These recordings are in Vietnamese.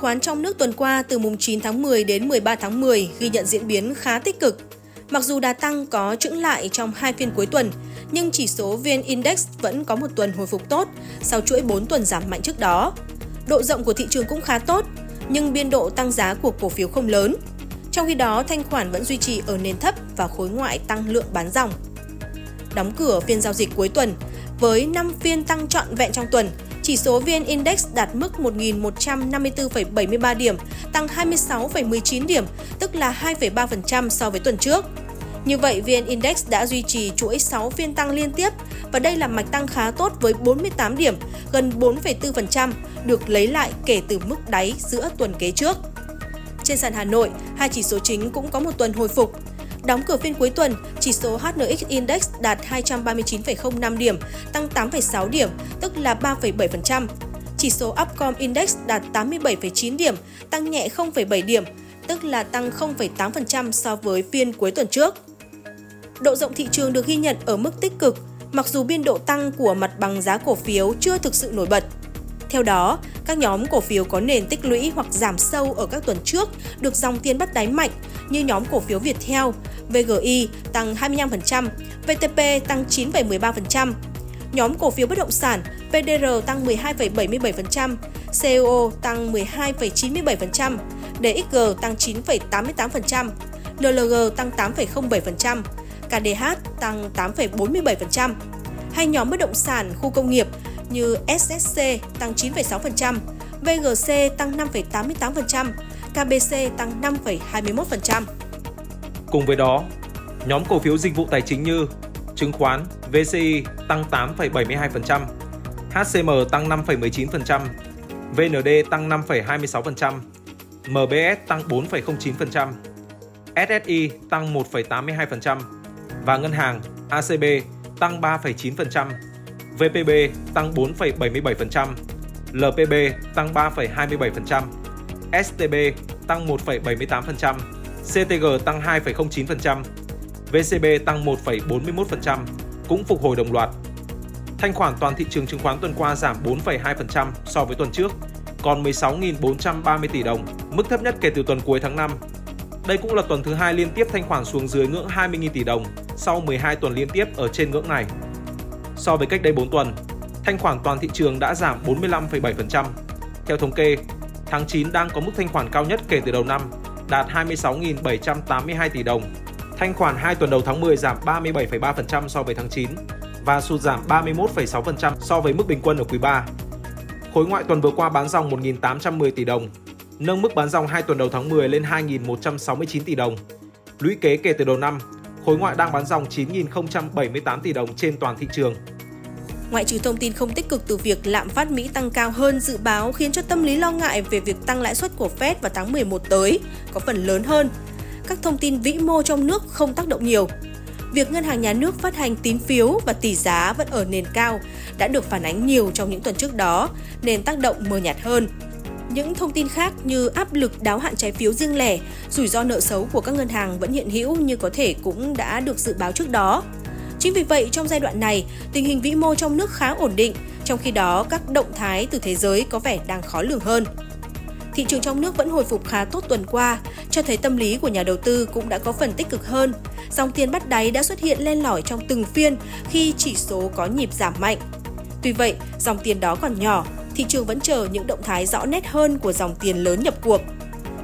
Khoán trong nước tuần qua từ mùng 9 tháng 10 đến 13 tháng 10 ghi nhận diễn biến khá tích cực. Mặc dù đà tăng có chững lại trong hai phiên cuối tuần, nhưng chỉ số VN Index vẫn có một tuần hồi phục tốt sau chuỗi 4 tuần giảm mạnh trước đó. Độ rộng của thị trường cũng khá tốt, nhưng biên độ tăng giá của cổ phiếu không lớn. Trong khi đó, thanh khoản vẫn duy trì ở nền thấp và khối ngoại tăng lượng bán dòng. Đóng cửa phiên giao dịch cuối tuần, với 5 phiên tăng trọn vẹn trong tuần, chỉ số VN Index đạt mức 1.154,73 điểm, tăng 26,19 điểm, tức là 2,3% so với tuần trước. Như vậy, VN Index đã duy trì chuỗi 6 phiên tăng liên tiếp và đây là mạch tăng khá tốt với 48 điểm, gần 4,4%, được lấy lại kể từ mức đáy giữa tuần kế trước. Trên sàn Hà Nội, hai chỉ số chính cũng có một tuần hồi phục. Đóng cửa phiên cuối tuần, chỉ số HNX Index đạt 239,05 điểm, tăng 8,6 điểm, tức là 3,7%. Chỉ số Upcom Index đạt 87,9 điểm, tăng nhẹ 0,7 điểm, tức là tăng 0,8% so với phiên cuối tuần trước. Độ rộng thị trường được ghi nhận ở mức tích cực, mặc dù biên độ tăng của mặt bằng giá cổ phiếu chưa thực sự nổi bật. Theo đó, các nhóm cổ phiếu có nền tích lũy hoặc giảm sâu ở các tuần trước được dòng tiền bắt đáy mạnh như nhóm cổ phiếu Viettel, VGI tăng 25%, VTP tăng 9,13%. Nhóm cổ phiếu bất động sản PDR tăng 12,77%, COO tăng 12,97%, DXG tăng 9,88%, LLG tăng 8,07%, KDH tăng 8,47%. Hai nhóm bất động sản khu công nghiệp như SSC tăng 9,6%, VGC tăng 5,88%, KBC tăng 5,21%. Cùng với đó, nhóm cổ phiếu dịch vụ tài chính như chứng khoán VCI tăng 8,72%, HCM tăng 5,19%, VND tăng 5,26%, MBS tăng 4,09%, SSI tăng 1,82% và ngân hàng ACB tăng 3,9%, VPB tăng 4,77%, LPB tăng 3,27%, STB tăng 1,78%, CTG tăng 2,09%, VCB tăng 1,41%, cũng phục hồi đồng loạt. Thanh khoản toàn thị trường chứng khoán tuần qua giảm 4,2% so với tuần trước, còn 16.430 tỷ đồng, mức thấp nhất kể từ tuần cuối tháng 5. Đây cũng là tuần thứ hai liên tiếp thanh khoản xuống dưới ngưỡng 20.000 tỷ đồng sau 12 tuần liên tiếp ở trên ngưỡng này. So với cách đây 4 tuần, thanh khoản toàn thị trường đã giảm 45,7%. Theo thống kê, tháng 9 đang có mức thanh khoản cao nhất kể từ đầu năm, đạt 26.782 tỷ đồng. Thanh khoản 2 tuần đầu tháng 10 giảm 37,3% so với tháng 9 và sụt giảm 31,6% so với mức bình quân ở quý 3. Khối ngoại tuần vừa qua bán dòng 1.810 tỷ đồng, nâng mức bán dòng 2 tuần đầu tháng 10 lên 2.169 tỷ đồng. Lũy kế kể từ đầu năm, khối ngoại đang bán dòng 9.078 tỷ đồng trên toàn thị trường. Ngoại trừ thông tin không tích cực từ việc lạm phát Mỹ tăng cao hơn dự báo khiến cho tâm lý lo ngại về việc tăng lãi suất của Fed vào tháng 11 tới có phần lớn hơn. Các thông tin vĩ mô trong nước không tác động nhiều. Việc ngân hàng nhà nước phát hành tín phiếu và tỷ giá vẫn ở nền cao đã được phản ánh nhiều trong những tuần trước đó, nên tác động mờ nhạt hơn. Những thông tin khác như áp lực đáo hạn trái phiếu riêng lẻ, rủi ro nợ xấu của các ngân hàng vẫn hiện hữu như có thể cũng đã được dự báo trước đó. Chính vì vậy, trong giai đoạn này, tình hình vĩ mô trong nước khá ổn định, trong khi đó các động thái từ thế giới có vẻ đang khó lường hơn. Thị trường trong nước vẫn hồi phục khá tốt tuần qua, cho thấy tâm lý của nhà đầu tư cũng đã có phần tích cực hơn. Dòng tiền bắt đáy đã xuất hiện len lỏi trong từng phiên khi chỉ số có nhịp giảm mạnh. Tuy vậy, dòng tiền đó còn nhỏ, thị trường vẫn chờ những động thái rõ nét hơn của dòng tiền lớn nhập cuộc.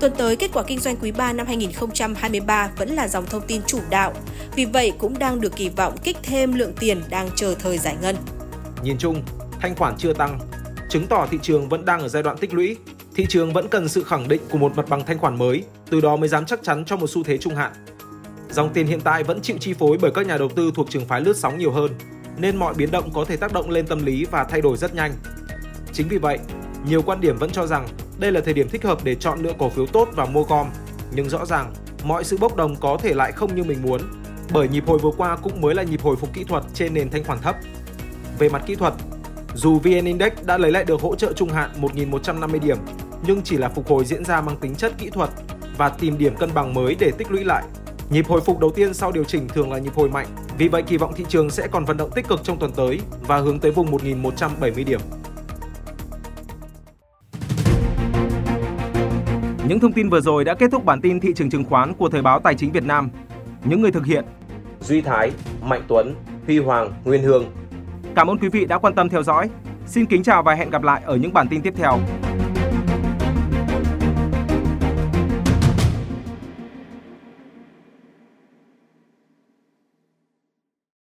Tuần tới, kết quả kinh doanh quý 3 năm 2023 vẫn là dòng thông tin chủ đạo, vì vậy cũng đang được kỳ vọng kích thêm lượng tiền đang chờ thời giải ngân. Nhìn chung, thanh khoản chưa tăng, chứng tỏ thị trường vẫn đang ở giai đoạn tích lũy. Thị trường vẫn cần sự khẳng định của một mặt bằng thanh khoản mới, từ đó mới dám chắc chắn cho một xu thế trung hạn. Dòng tiền hiện tại vẫn chịu chi phối bởi các nhà đầu tư thuộc trường phái lướt sóng nhiều hơn, nên mọi biến động có thể tác động lên tâm lý và thay đổi rất nhanh. Chính vì vậy, Nhiều quan điểm vẫn cho rằng đây là thời điểm thích hợp để chọn lựa cổ phiếu tốt và mua gom, nhưng rõ ràng mọi sự bốc đồng có thể lại không như mình muốn, bởi nhịp hồi vừa qua cũng mới là nhịp hồi phục kỹ thuật trên nền thanh khoản thấp. Về mặt kỹ thuật, dù VN Index đã lấy lại được hỗ trợ trung hạn 1.150 điểm, nhưng chỉ là phục hồi diễn ra mang tính chất kỹ thuật và tìm điểm cân bằng mới để tích lũy lại. Nhịp hồi phục đầu tiên sau điều chỉnh thường là nhịp hồi mạnh, vì vậy kỳ vọng thị trường sẽ còn vận động tích cực trong tuần tới và hướng tới vùng 1.170 điểm. Những thông tin vừa rồi đã kết thúc bản tin thị trường chứng khoán của Thời báo Tài chính Việt Nam. Những người thực hiện Duy Thái, Mạnh Tuấn, Huy Hoàng, Nguyên Hương. Cảm ơn quý vị đã quan tâm theo dõi. Xin kính chào và hẹn gặp lại ở những bản tin tiếp theo.